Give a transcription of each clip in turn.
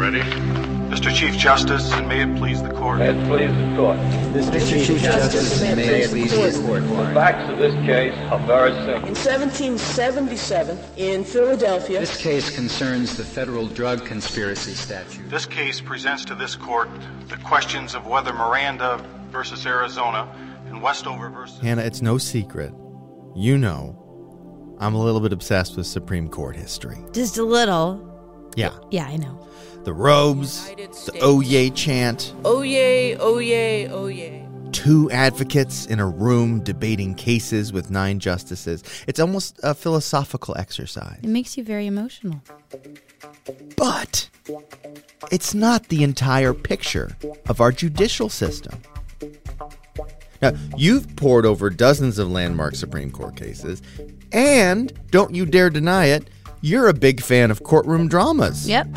Ready. Mr. Chief Justice, and may it please the court. May it please the court. Mr. Chief Justice, and may it please the court. The facts of this case are very simple. In 1777, in Philadelphia, This case concerns the federal drug conspiracy statute. This case presents to this court the questions of whether Miranda versus Arizona and Westover versus. Hannah, it's no secret. You know, I'm a little bit obsessed with Supreme Court history. Just a little. Yeah. Yeah, I know. The robes, the oh yay chant, oh yay, oh yay, oh yay. two advocates in a room debating cases with nine justices. It's almost a philosophical exercise. It makes you very emotional. But it's not the entire picture of our judicial system. Now, you've pored over dozens of landmark Supreme Court cases, and don't you dare deny it, you're a big fan of courtroom dramas. Yep.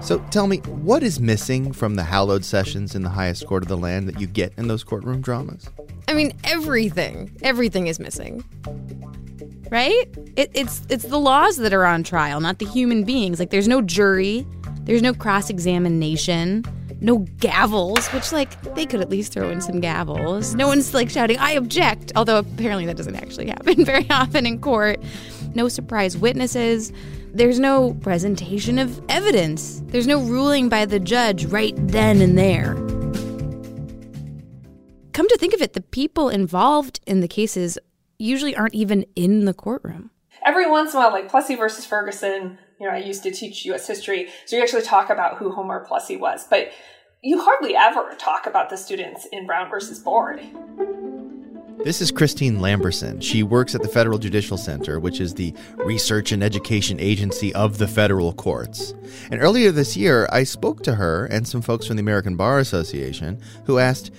So tell me, what is missing from the hallowed sessions in the highest court of the land that you get in those courtroom dramas? I mean, everything. Everything is missing. Right? It, it's it's the laws that are on trial, not the human beings. Like there's no jury, there's no cross examination, no gavels, which like they could at least throw in some gavels. No one's like shouting, "I object," although apparently that doesn't actually happen very often in court. No surprise witnesses. There's no presentation of evidence. There's no ruling by the judge right then and there. Come to think of it, the people involved in the cases usually aren't even in the courtroom. Every once in a while, like Plessy versus Ferguson, you know, I used to teach U.S. history, so you actually talk about who Homer Plessy was, but you hardly ever talk about the students in Brown versus Board. This is Christine Lamberson. She works at the Federal Judicial Center, which is the research and education agency of the federal courts. And earlier this year, I spoke to her and some folks from the American Bar Association who asked,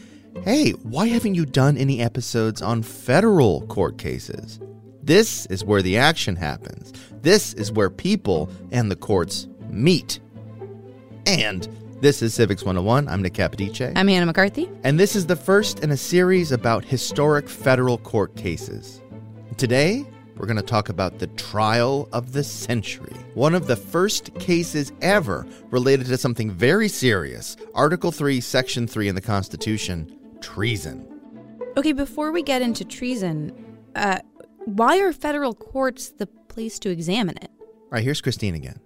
Hey, why haven't you done any episodes on federal court cases? This is where the action happens. This is where people and the courts meet. And this is Civics 101. I'm Nick Capodice. I'm Hannah McCarthy. And this is the first in a series about historic federal court cases. Today, we're going to talk about the trial of the century. One of the first cases ever related to something very serious Article 3, Section 3 in the Constitution treason. Okay, before we get into treason, uh, why are federal courts the place to examine it? All right, here's Christine again.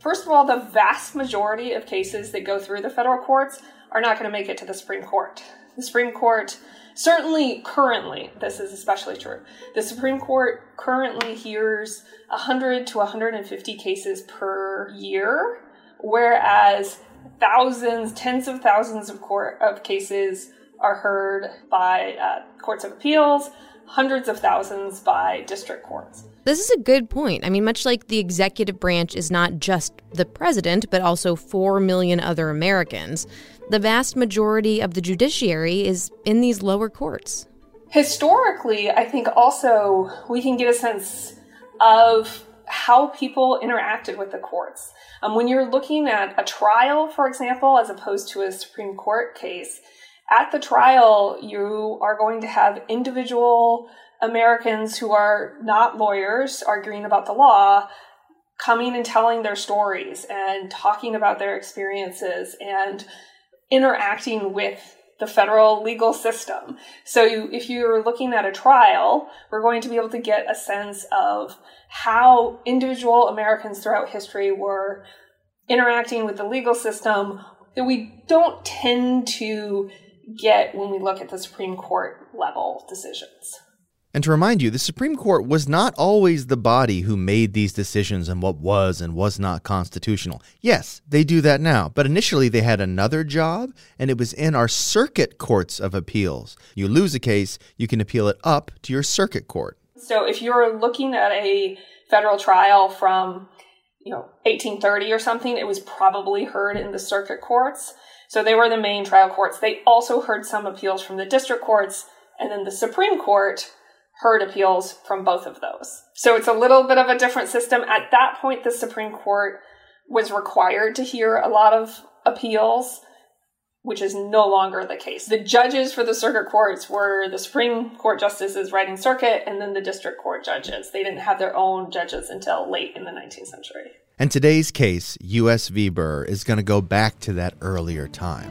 First of all, the vast majority of cases that go through the federal courts are not going to make it to the Supreme Court. The Supreme Court, certainly currently, this is especially true, the Supreme Court currently hears 100 to 150 cases per year, whereas thousands, tens of thousands of court of cases are heard by uh, courts of appeals, hundreds of thousands by district courts. This is a good point. I mean, much like the executive branch is not just the president, but also 4 million other Americans, the vast majority of the judiciary is in these lower courts. Historically, I think also we can get a sense of how people interacted with the courts. Um, when you're looking at a trial, for example, as opposed to a Supreme Court case, at the trial, you are going to have individual Americans who are not lawyers arguing about the law coming and telling their stories and talking about their experiences and interacting with the federal legal system. So you, if you're looking at a trial, we're going to be able to get a sense of how individual Americans throughout history were interacting with the legal system that we don't tend to get when we look at the Supreme Court level decisions. And to remind you, the Supreme Court was not always the body who made these decisions on what was and was not constitutional. Yes, they do that now, but initially they had another job, and it was in our circuit courts of appeals. You lose a case, you can appeal it up to your circuit court. So if you're looking at a federal trial from, you know, 1830 or something, it was probably heard in the circuit courts. So they were the main trial courts. They also heard some appeals from the district courts, and then the Supreme Court heard appeals from both of those. So it's a little bit of a different system. At that point, the Supreme Court was required to hear a lot of appeals, which is no longer the case. The judges for the circuit courts were the Supreme Court justices writing circuit and then the district court judges. They didn't have their own judges until late in the 19th century. And today's case, U.S. v. Burr, is going to go back to that earlier time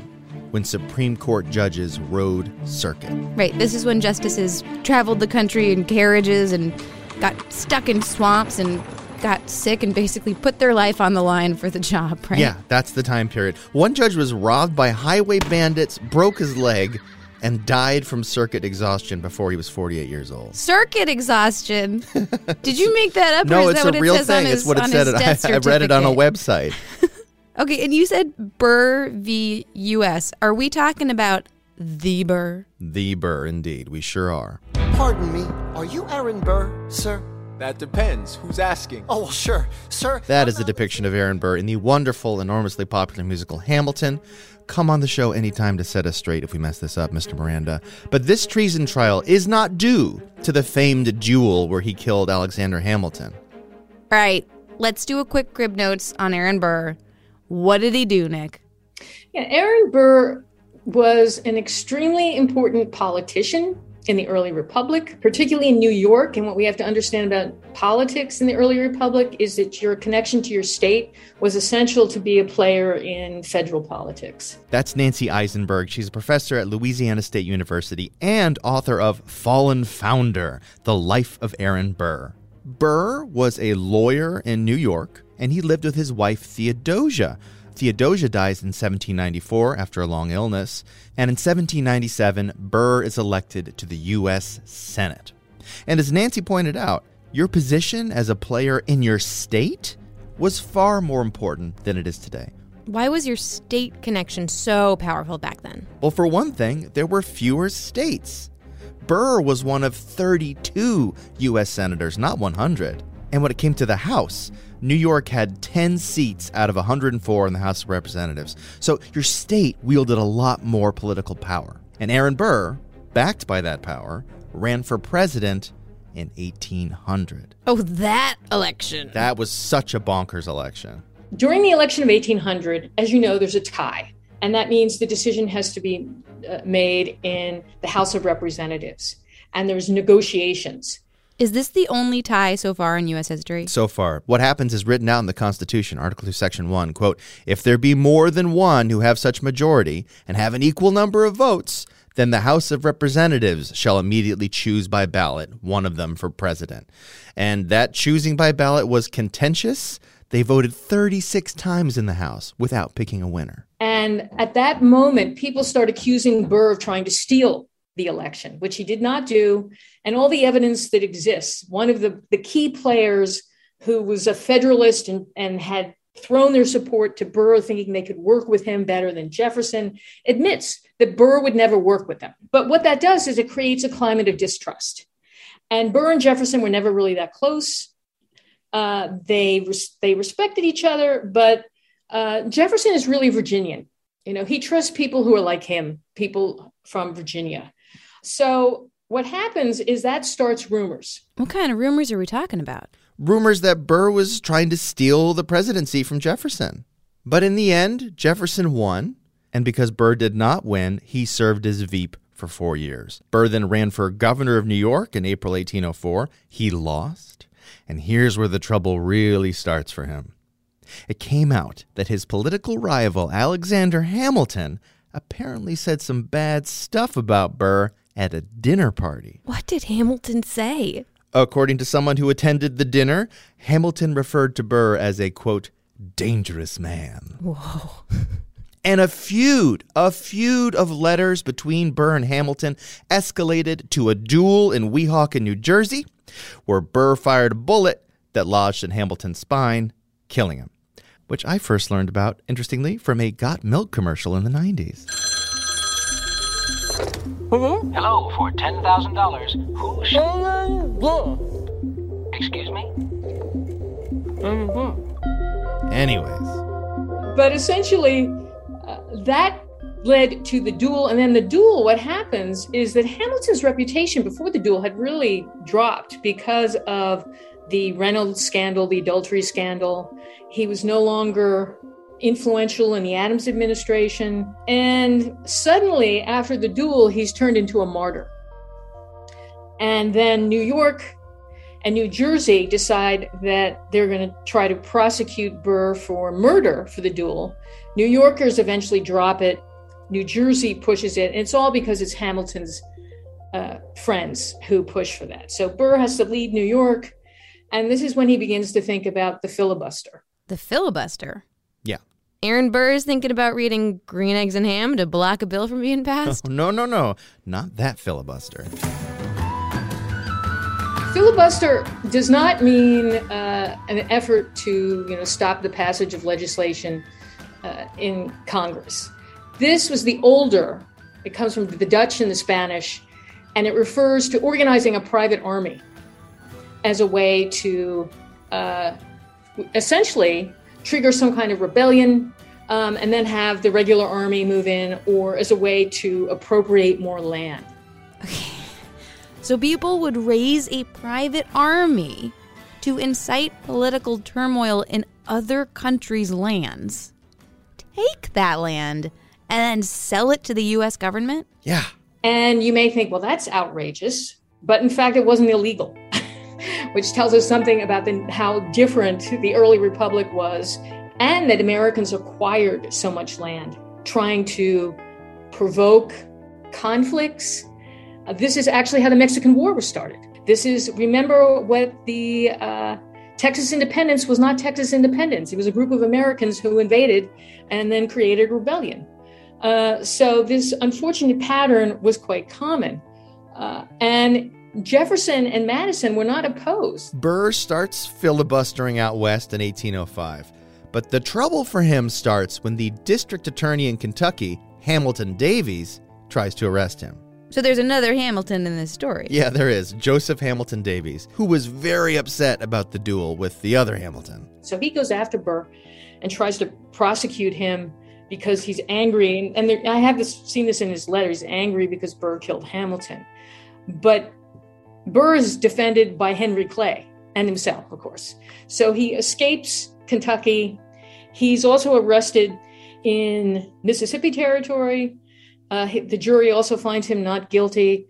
when Supreme Court judges rode circuit. Right. This is when justices traveled the country in carriages and got stuck in swamps and got sick and basically put their life on the line for the job, right? Yeah, that's the time period. One judge was robbed by highway bandits, broke his leg, and died from circuit exhaustion before he was 48 years old. Circuit exhaustion? Did you make that up? no, or is it's that a what real it says thing. On his, it's what it said. death I, I read it on a website. Okay, and you said Burr v. U.S. Are we talking about the Burr? the Burr, indeed. We sure are. Pardon me, are you Aaron Burr, sir? That depends. Who's asking? Oh, well, sure, sir. That is a depiction of Aaron Burr in the wonderful, enormously popular musical Hamilton. Come on the show anytime to set us straight if we mess this up, Mr. Miranda. But this treason trial is not due to the famed duel where he killed Alexander Hamilton. All right, let's do a quick crib notes on Aaron Burr. What did he do, Nick? Yeah, Aaron Burr was an extremely important politician in the early republic, particularly in New York. And what we have to understand about politics in the early republic is that your connection to your state was essential to be a player in federal politics. That's Nancy Isenberg. She's a professor at Louisiana State University and author of Fallen Founder The Life of Aaron Burr. Burr was a lawyer in New York, and he lived with his wife Theodosia. Theodosia dies in 1794 after a long illness, and in 1797, Burr is elected to the U.S. Senate. And as Nancy pointed out, your position as a player in your state was far more important than it is today. Why was your state connection so powerful back then? Well, for one thing, there were fewer states. Burr was one of 32 U.S. senators, not 100. And when it came to the House, New York had 10 seats out of 104 in the House of Representatives. So your state wielded a lot more political power. And Aaron Burr, backed by that power, ran for president in 1800. Oh, that election. That was such a bonkers election. During the election of 1800, as you know, there's a tie. And that means the decision has to be uh, made in the House of Representatives. And there's negotiations. Is this the only tie so far in U.S. history? So far, what happens is written out in the Constitution, Article 2, Section 1, quote, if there be more than one who have such majority and have an equal number of votes, then the House of Representatives shall immediately choose by ballot one of them for president. And that choosing by ballot was contentious. They voted 36 times in the House without picking a winner. And at that moment, people start accusing Burr of trying to steal the election, which he did not do. And all the evidence that exists, one of the, the key players who was a Federalist and, and had thrown their support to Burr, thinking they could work with him better than Jefferson, admits that Burr would never work with them. But what that does is it creates a climate of distrust. And Burr and Jefferson were never really that close. Uh, they res- they respected each other, but uh, Jefferson is really Virginian. You know, he trusts people who are like him, people from Virginia. So what happens is that starts rumors. What kind of rumors are we talking about? Rumors that Burr was trying to steal the presidency from Jefferson. But in the end, Jefferson won, and because Burr did not win, he served as Veep for four years. Burr then ran for governor of New York in April 1804. He lost, and here's where the trouble really starts for him. It came out that his political rival, Alexander Hamilton, apparently said some bad stuff about Burr at a dinner party. What did Hamilton say? According to someone who attended the dinner, Hamilton referred to Burr as a quote, dangerous man. Whoa. And a feud, a feud of letters between Burr and Hamilton escalated to a duel in Weehawken, New Jersey, where Burr fired a bullet that lodged in Hamilton's spine, killing him. Which I first learned about, interestingly, from a Got Milk commercial in the 90s. Mm-hmm. Hello, for $10,000. Who should... Mm-hmm. Excuse me? Mm-hmm. Anyways, But essentially, uh, that led to the duel. And then the duel, what happens is that Hamilton's reputation before the duel had really dropped because of the Reynolds scandal, the adultery scandal. He was no longer influential in the Adams administration. And suddenly, after the duel, he's turned into a martyr. And then New York and New Jersey decide that they're going to try to prosecute Burr for murder for the duel. New Yorkers eventually drop it. New Jersey pushes it. And it's all because it's Hamilton's uh, friends who push for that. So Burr has to lead New York. And this is when he begins to think about the filibuster. The filibuster? Yeah. Aaron Burr is thinking about reading Green Eggs and Ham to block a bill from being passed? Oh, no, no, no. Not that filibuster. Filibuster does not mean uh, an effort to you know, stop the passage of legislation uh, in Congress. This was the older, it comes from the Dutch and the Spanish, and it refers to organizing a private army as a way to uh, essentially trigger some kind of rebellion um, and then have the regular army move in, or as a way to appropriate more land. Okay. So people would raise a private army to incite political turmoil in other countries' lands, take that land, and then sell it to the US government? Yeah. And you may think, well, that's outrageous. But in fact, it wasn't illegal, which tells us something about the, how different the early republic was, and that Americans acquired so much land, trying to provoke conflicts. Uh, this is actually how the Mexican War was started. This is, remember what the uh, Texas independence was not Texas independence. It was a group of Americans who invaded and then created rebellion. Uh, so this unfortunate pattern was quite common. Uh, and Jefferson and Madison were not opposed. Burr starts filibustering out west in 1805. But the trouble for him starts when the district attorney in Kentucky, Hamilton Daveiss, tries to arrest him. So there's another Hamilton in this story. Yeah, there is. Joseph Hamilton Daveiss, who was very upset about the duel with the other Hamilton. So he goes after Burr and tries to prosecute him because he's angry. And, and there, I have this, seen this in his letter. He's angry because Burr killed Hamilton. But Burr is defended by Henry Clay and himself, of course. So he escapes Kentucky. He's also arrested in Mississippi Territory. Uh, the jury also finds him not guilty.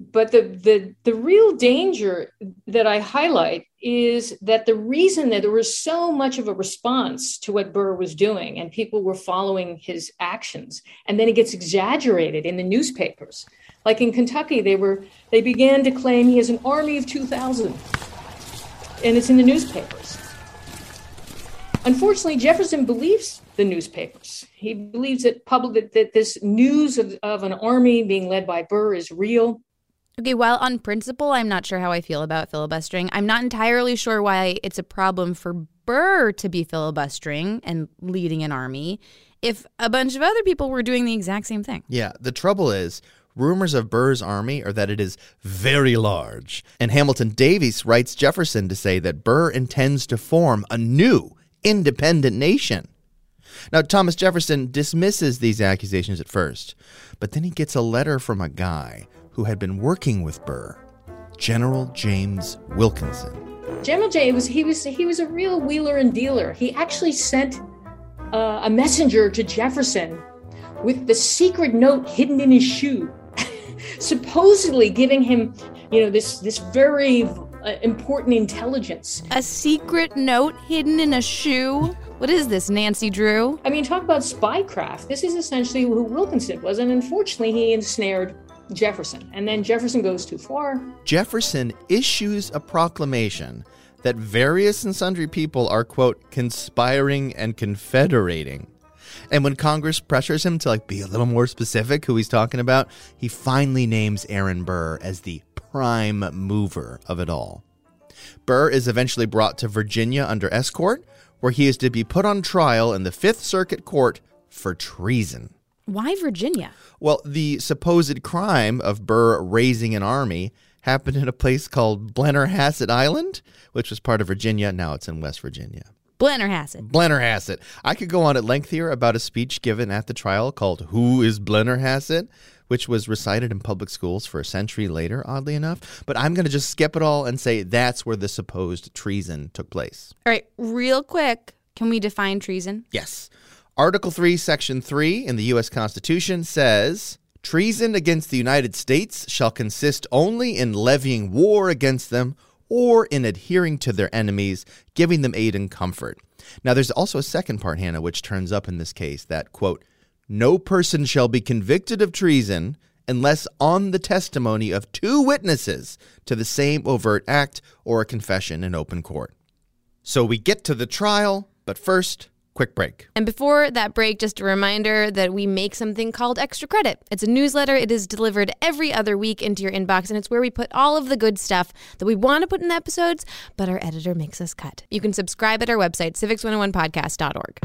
But the, the, the real danger that I highlight is that the reason that there was so much of a response to what Burr was doing and people were following his actions, and then it gets exaggerated in the newspapers. Like in Kentucky, they were they began to claim he has an army of 2,000, and it's in the newspapers. Unfortunately, Jefferson believes the newspapers. He believes that public that, that this news of, of an army being led by Burr is real. Okay, while on principle, I'm not sure how I feel about filibustering. I'm not entirely sure why it's a problem for Burr to be filibustering and leading an army if a bunch of other people were doing the exact same thing. Yeah, the trouble is, rumors of Burr's army are that it is very large. And Hamilton Daveiss writes Jefferson to say that Burr intends to form a new independent nation. Now, Thomas Jefferson dismisses these accusations at first, but then he gets a letter from a guy who had been working with Burr, General James Wilkinson. General James was he was he was a real wheeler and dealer. He actually sent uh, a messenger to Jefferson with the secret note hidden in his shoe, supposedly giving him, you know, this this very uh, important intelligence. A secret note hidden in a shoe? What is this, Nancy Drew? I mean, talk about spycraft. This is essentially who Wilkinson was, and unfortunately, he ensnared Jefferson. And then Jefferson goes too far. Jefferson issues a proclamation that various and sundry people are, quote, conspiring and confederating. And when Congress pressures him to like be a little more specific who he's talking about, he finally names Aaron Burr as the prime mover of it all. Burr is eventually brought to Virginia under escort, where he is to be put on trial in the Fifth Circuit Court for treason. Why Virginia? Well, the supposed crime of Burr raising an army happened in a place called Blennerhassett Island, which was part of Virginia. Now it's in West Virginia. Blennerhassett. Blennerhassett. I could go on at length here about a speech given at the trial called Who is Blennerhassett? which was recited in public schools for a century later, oddly enough. But I'm going to just skip it all and say that's where the supposed treason took place. All right, real quick, can we define treason? Yes. Article 3, Section 3 in the U.S. Constitution says treason against the United States shall consist only in levying war against them or in adhering to their enemies, giving them aid and comfort. Now, there's also a second part, Hannah, which turns up in this case that, quote, no person shall be convicted of treason unless on the testimony of two witnesses to the same overt act or a confession in open court. So we get to the trial, but first, quick break. And before that break, just a reminder that we make something called Extra Credit. It's a newsletter. It is delivered every other week into your inbox, and it's where we put all of the good stuff that we want to put in the episodes, but our editor makes us cut. You can subscribe at our website, civics101podcast.org.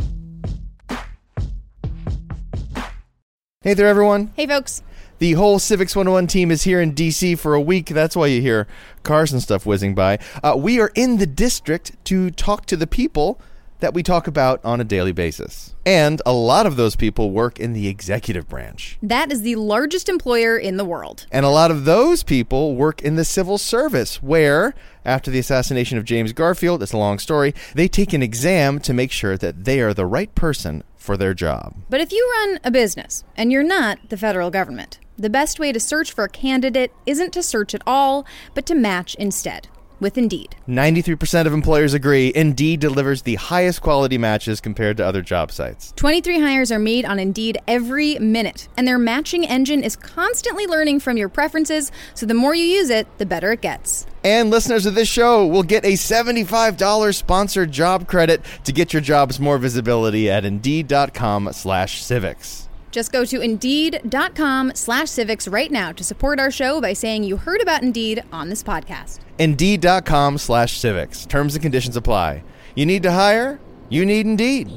Hey there, everyone. Hey, folks. The whole Civics 101 team is here in DC for a week. That's why you hear cars and stuff whizzing by. Uh, we are in the district to talk to the people that we talk about on a daily basis. And a lot of those people work in the executive branch. That is the largest employer in the world. And a lot of those people work in the civil service, where, after the assassination of James Garfield, it's a long story, they take an exam to make sure that they are the right person for their job. But if you run a business and you're not the federal government, the best way to search for a candidate isn't to search at all, but to match instead with Indeed. 93% of employers agree Indeed delivers the highest quality matches compared to other job sites. 23 hires are made on Indeed every minute, and their matching engine is constantly learning from your preferences, so the more you use it, the better it gets. And listeners of this show will get a $75 sponsored job credit to get your jobs more visibility at Indeed.com slash civics. Just go to Indeed.com slash civics right now to support our show by saying you heard about Indeed on this podcast. Indeed.com slash civics. Terms and conditions apply. You need to hire? You need Indeed.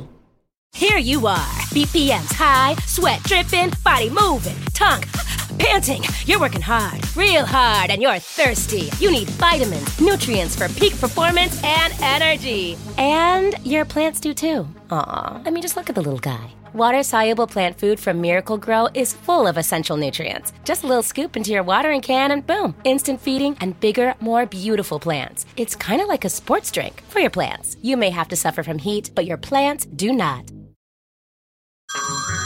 Here you are, BPM's high, sweat dripping, body moving, tongue panting. You're working hard, real hard, and you're thirsty. You need vitamins, nutrients for peak performance and energy. And your plants do too. Aw, I mean, just look at the little guy. Water soluble plant food from Miracle-Gro is full of essential nutrients. Just a little scoop into your watering can, and boom, instant feeding and bigger, more beautiful plants. It's kind of like a sports drink for your plants. You may have to suffer from heat, but your plants do not.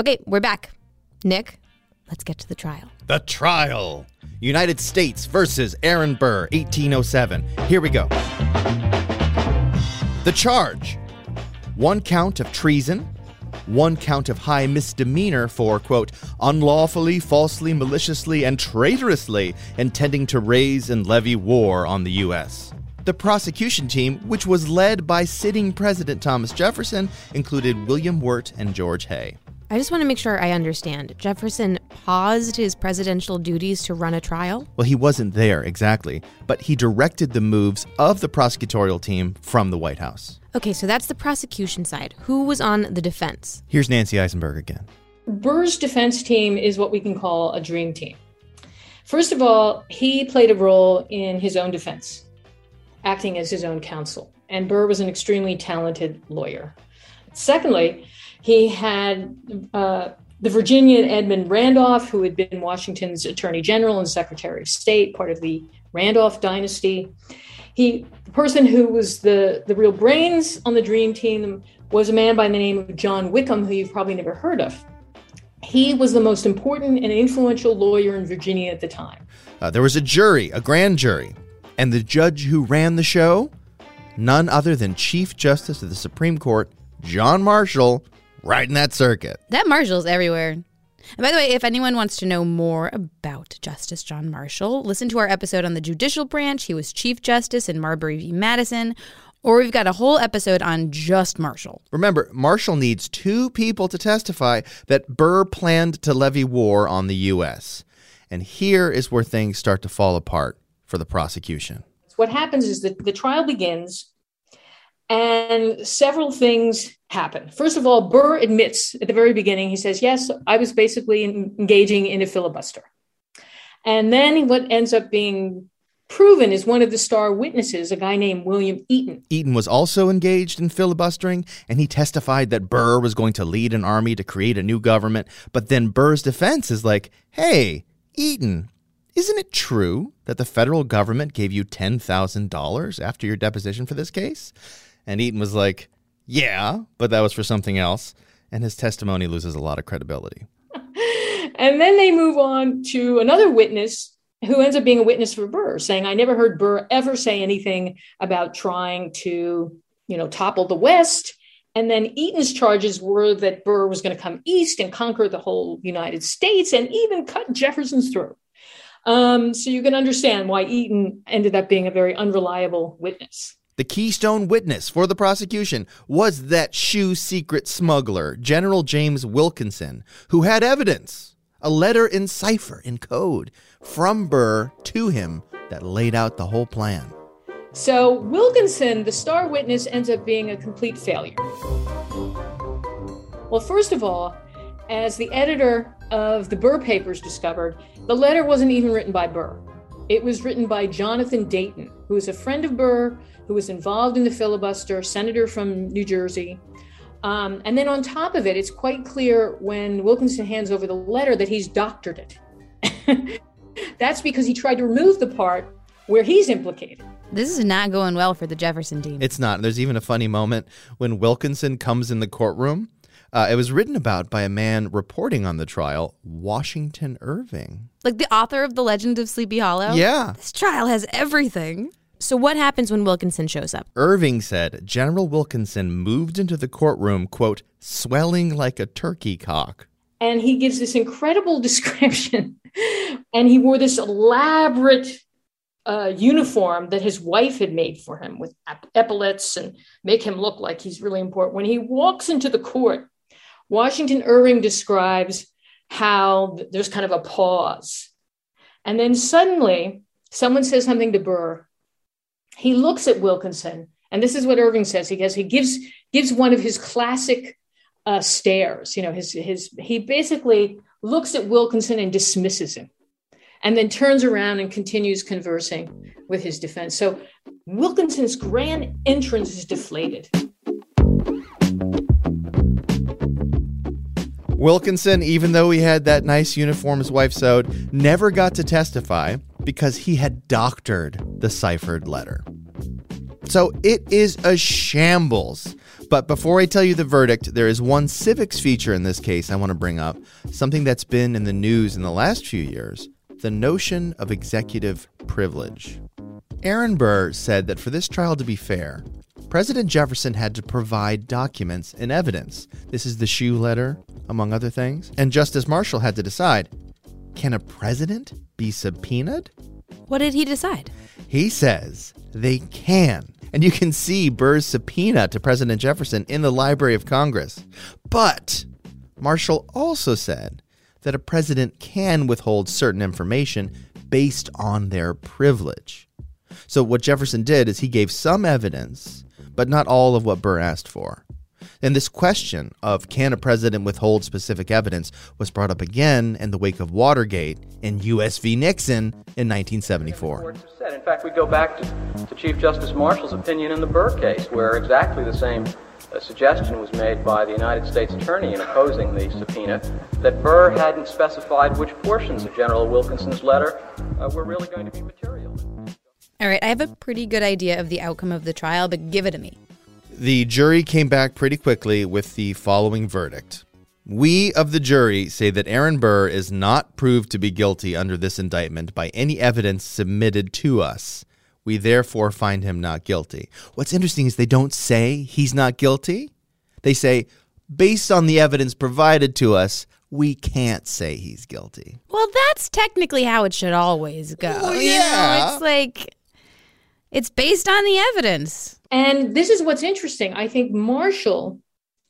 Okay, we're back. Nick, let's get to the trial. The trial. United States versus Aaron Burr, 1807. Here we go. The charge one count of treason, one count of high misdemeanor for, quote, unlawfully, falsely, maliciously, and traitorously intending to raise and levy war on the U.S. The prosecution team, which was led by sitting President Thomas Jefferson, included William Wirt and George Hay. I just want to make sure I understand. Jefferson paused his presidential duties to run a trial? Well, he wasn't there exactly, but he directed the moves of the prosecutorial team from the White House. Okay, so that's the prosecution side. Who was on the defense? Here's Nancy Isenberg again. Burr's defense team is what we can call a dream team. First of all, he played a role in his own defense. acting as his own counsel. And Burr was an extremely talented lawyer. Secondly, he had uh, the Virginian Edmund Randolph, who had been Washington's Attorney General and Secretary of State, part of the Randolph dynasty. He, the person who was the, the real brains on the Dream Team was a man by the name of John Wickham, who you've probably never heard of. He was the most important and influential lawyer in Virginia at the time. Uh, there was a jury, a grand jury, and the judge who ran the show, none other than Chief Justice of the Supreme Court, John Marshall, riding that circuit. That Marshall's everywhere. And by the way, if anyone wants to know more about Justice John Marshall, listen to our episode on the judicial branch. He was Chief Justice in Marbury v. Madison. Or we've got a whole episode on just Marshall. Remember, Marshall needs two people to testify that Burr planned to levy war on the U.S. And here is where things start to fall apart for the prosecution. What happens is that the trial begins and several things happen. First of all, Burr admits at the very beginning, he says, Yes, I was basically engaging in a filibuster. And then what ends up being proven is one of the star witnesses, a guy named William Eaton. Eaton was also engaged in filibustering, and he testified that Burr was going to lead an army to create a new government. But then Burr's defense is like, Hey, Eaton, isn't it true that the federal government gave you $10,000 after your deposition for this case? And Eaton was like, Yeah, but that was for something else. And his testimony loses a lot of credibility. and then they move on to another witness who ends up being a witness for Burr, saying, I never heard Burr ever say anything about trying to, you know, topple the West. And then Eaton's charges were that Burr was going to come east and conquer the whole United States and even cut Jefferson's throat. Um, so you can understand why Eaton ended up being a very unreliable witness. The keystone witness for the prosecution was that shoe secret smuggler, General James Wilkinson, who had evidence, a letter in cipher, in code, from Burr to him that laid out the whole plan. So Wilkinson, the star witness, ends up being a complete failure. Well, first of all, as the editor of the Burr papers discovered, the letter wasn't even written by Burr. It was written by Jonathan Dayton, who is a friend of Burr, who was involved in the filibuster, senator from New Jersey. Um, and then on top of it, it's quite clear when Wilkinson hands over the letter that he's doctored it. That's because he tried to remove the part where he's implicated. This is not going well for the Jefferson team. It's not. There's even a funny moment when Wilkinson comes in the courtroom. Uh, it was written about by a man reporting on the trial, Washington Irving. Like the author of The Legend of Sleepy Hollow? Yeah. This trial has everything. So, what happens when Wilkinson shows up? Irving said General Wilkinson moved into the courtroom, quote, swelling like a turkey cock. And he gives this incredible description. and he wore this elaborate uh, uniform that his wife had made for him with epaulets and make him look like he's really important. When he walks into the court, Washington Irving describes how there's kind of a pause. And then suddenly, someone says something to Burr. He looks at Wilkinson, and this is what Irving says. He goes, he gives gives one of his classic uh, stares. You know, his his he basically looks at Wilkinson and dismisses him, and then turns around and continues conversing with his defense. So Wilkinson's grand entrance is deflated. Wilkinson, even though he had that nice uniform his wife sewed, never got to testify because he had doctored the ciphered letter. So it is a shambles. But before I tell you the verdict, there is one civics feature in this case I want to bring up, something that's been in the news in the last few years the notion of executive privilege. Aaron Burr said that for this trial to be fair, President Jefferson had to provide documents and evidence. This is the shoe letter, among other things. And Justice Marshall had to decide can a president be subpoenaed? What did he decide? He says they can. And you can see Burr's subpoena to President Jefferson in the Library of Congress. But Marshall also said that a president can withhold certain information based on their privilege. So, what Jefferson did is he gave some evidence, but not all of what Burr asked for. And this question of can a president withhold specific evidence was brought up again in the wake of Watergate in US v. Nixon in 1974. In fact, we go back to, to Chief Justice Marshall's opinion in the Burr case, where exactly the same uh, suggestion was made by the United States Attorney in opposing the subpoena that Burr hadn't specified which portions of General Wilkinson's letter uh, were really going to be material. All right, I have a pretty good idea of the outcome of the trial, but give it to me. The jury came back pretty quickly with the following verdict. We of the jury say that Aaron Burr is not proved to be guilty under this indictment by any evidence submitted to us. We therefore find him not guilty. What's interesting is they don't say he's not guilty. They say, based on the evidence provided to us, we can't say he's guilty. Well, that's technically how it should always go. Well, You know, yeah. it's like it's based on the evidence. And this is what's interesting. I think Marshall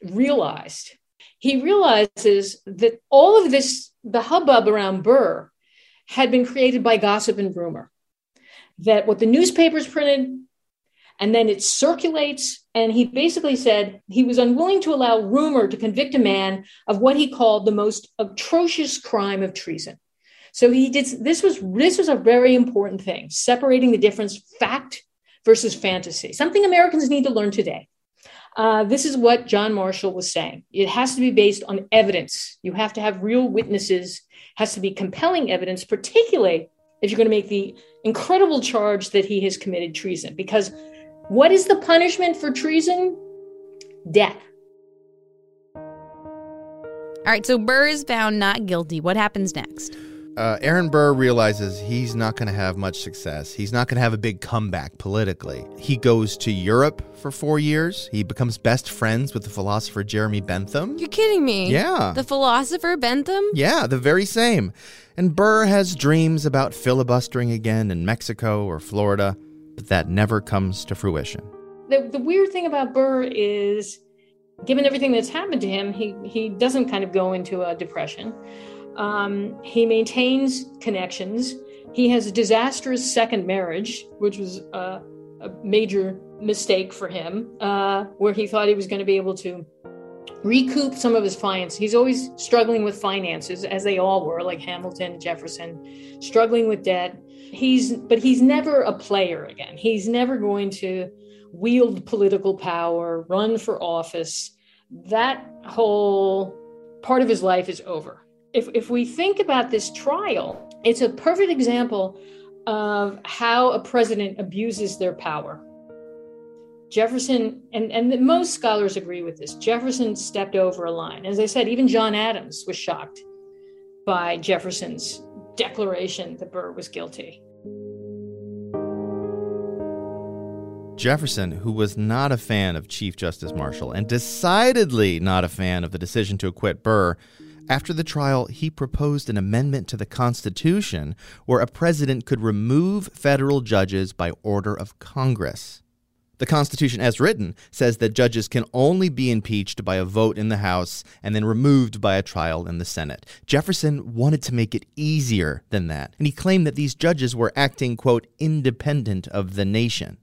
realized he realizes that all of this, the hubbub around Burr, had been created by gossip and rumor. That what the newspapers printed, and then it circulates. And he basically said he was unwilling to allow rumor to convict a man of what he called the most atrocious crime of treason. So he did this was this was a very important thing, separating the difference fact versus fantasy, something Americans need to learn today. Uh, this is what John Marshall was saying. It has to be based on evidence. You have to have real witnesses, has to be compelling evidence, particularly if you're going to make the incredible charge that he has committed treason. Because what is the punishment for treason? Death. All right, so Burr is found not guilty. What happens next? Uh, Aaron Burr realizes he's not going to have much success. He's not going to have a big comeback politically. He goes to Europe for four years. He becomes best friends with the philosopher Jeremy Bentham. You're kidding me. Yeah. The philosopher Bentham? Yeah, the very same. And Burr has dreams about filibustering again in Mexico or Florida, but that never comes to fruition. The, the weird thing about Burr is, given everything that's happened to him, he, he doesn't kind of go into a depression. Um, he maintains connections. He has a disastrous second marriage, which was uh, a major mistake for him, uh, where he thought he was going to be able to recoup some of his finances. He's always struggling with finances, as they all were, like Hamilton, Jefferson, struggling with debt. He's, but he's never a player again. He's never going to wield political power, run for office. That whole part of his life is over if, if we think about this trial, it's a perfect example of how a president abuses their power. Jefferson, and, and most scholars agree with this, Jefferson stepped over a line. As I said, even John Adams was shocked by Jefferson's declaration that Burr was guilty. Jefferson, who was not a fan of Chief Justice Marshall and decidedly not a fan of the decision to acquit Burr, after the trial, he proposed an amendment to the Constitution where a president could remove federal judges by order of Congress. The Constitution, as written, says that judges can only be impeached by a vote in the House and then removed by a trial in the Senate. Jefferson wanted to make it easier than that, and he claimed that these judges were acting, quote, independent of the nation.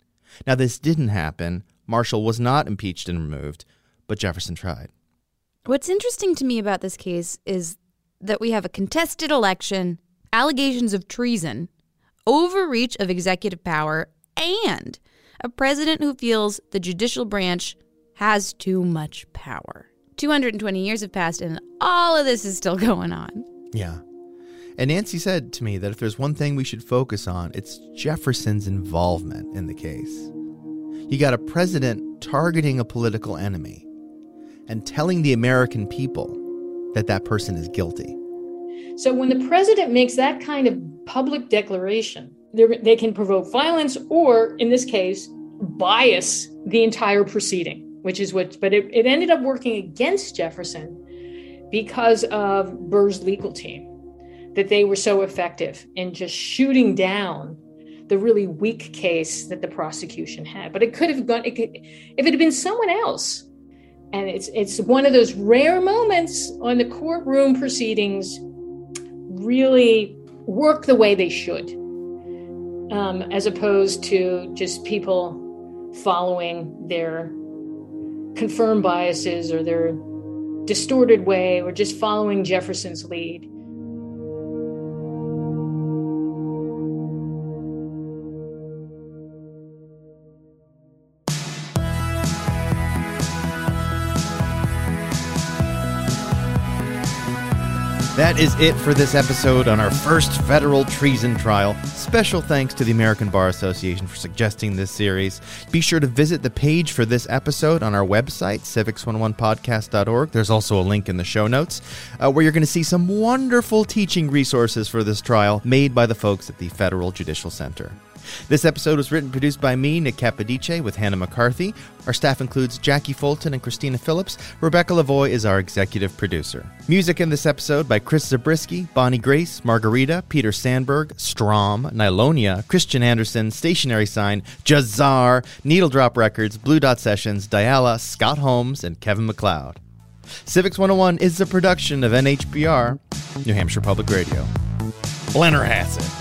Now, this didn't happen. Marshall was not impeached and removed, but Jefferson tried. What's interesting to me about this case is that we have a contested election, allegations of treason, overreach of executive power, and a president who feels the judicial branch has too much power. 220 years have passed, and all of this is still going on. Yeah. And Nancy said to me that if there's one thing we should focus on, it's Jefferson's involvement in the case. You got a president targeting a political enemy and telling the American people that that person is guilty. So when the president makes that kind of public declaration, they can provoke violence or, in this case, bias the entire proceeding, which is what, but it, it ended up working against Jefferson because of Burr's legal team, that they were so effective in just shooting down the really weak case that the prosecution had. But it could have gone, it could, if it had been someone else, and it's it's one of those rare moments on the courtroom proceedings really work the way they should um, as opposed to just people following their confirmed biases or their distorted way or just following Jefferson's lead. That is it for this episode on our first federal treason trial. Special thanks to the American Bar Association for suggesting this series. Be sure to visit the page for this episode on our website, civics101podcast.org. There's also a link in the show notes uh, where you're going to see some wonderful teaching resources for this trial made by the folks at the Federal Judicial Center. This episode was written and produced by me, Nick Capodice, with Hannah McCarthy. Our staff includes Jackie Fulton and Christina Phillips. Rebecca Lavoie is our executive producer. Music in this episode by Chris Zabriskie, Bonnie Grace, Margarita, Peter Sandberg, Strom, Nylonia, Christian Anderson, Stationary Sign, Jahzzar, Needle Drop Records, Blue Dot Sessions, Diala, Scott Holmes, and Kevin MacLeod. Civics 101 is a production of NHPR, New Hampshire Public Radio. Blennerhassett.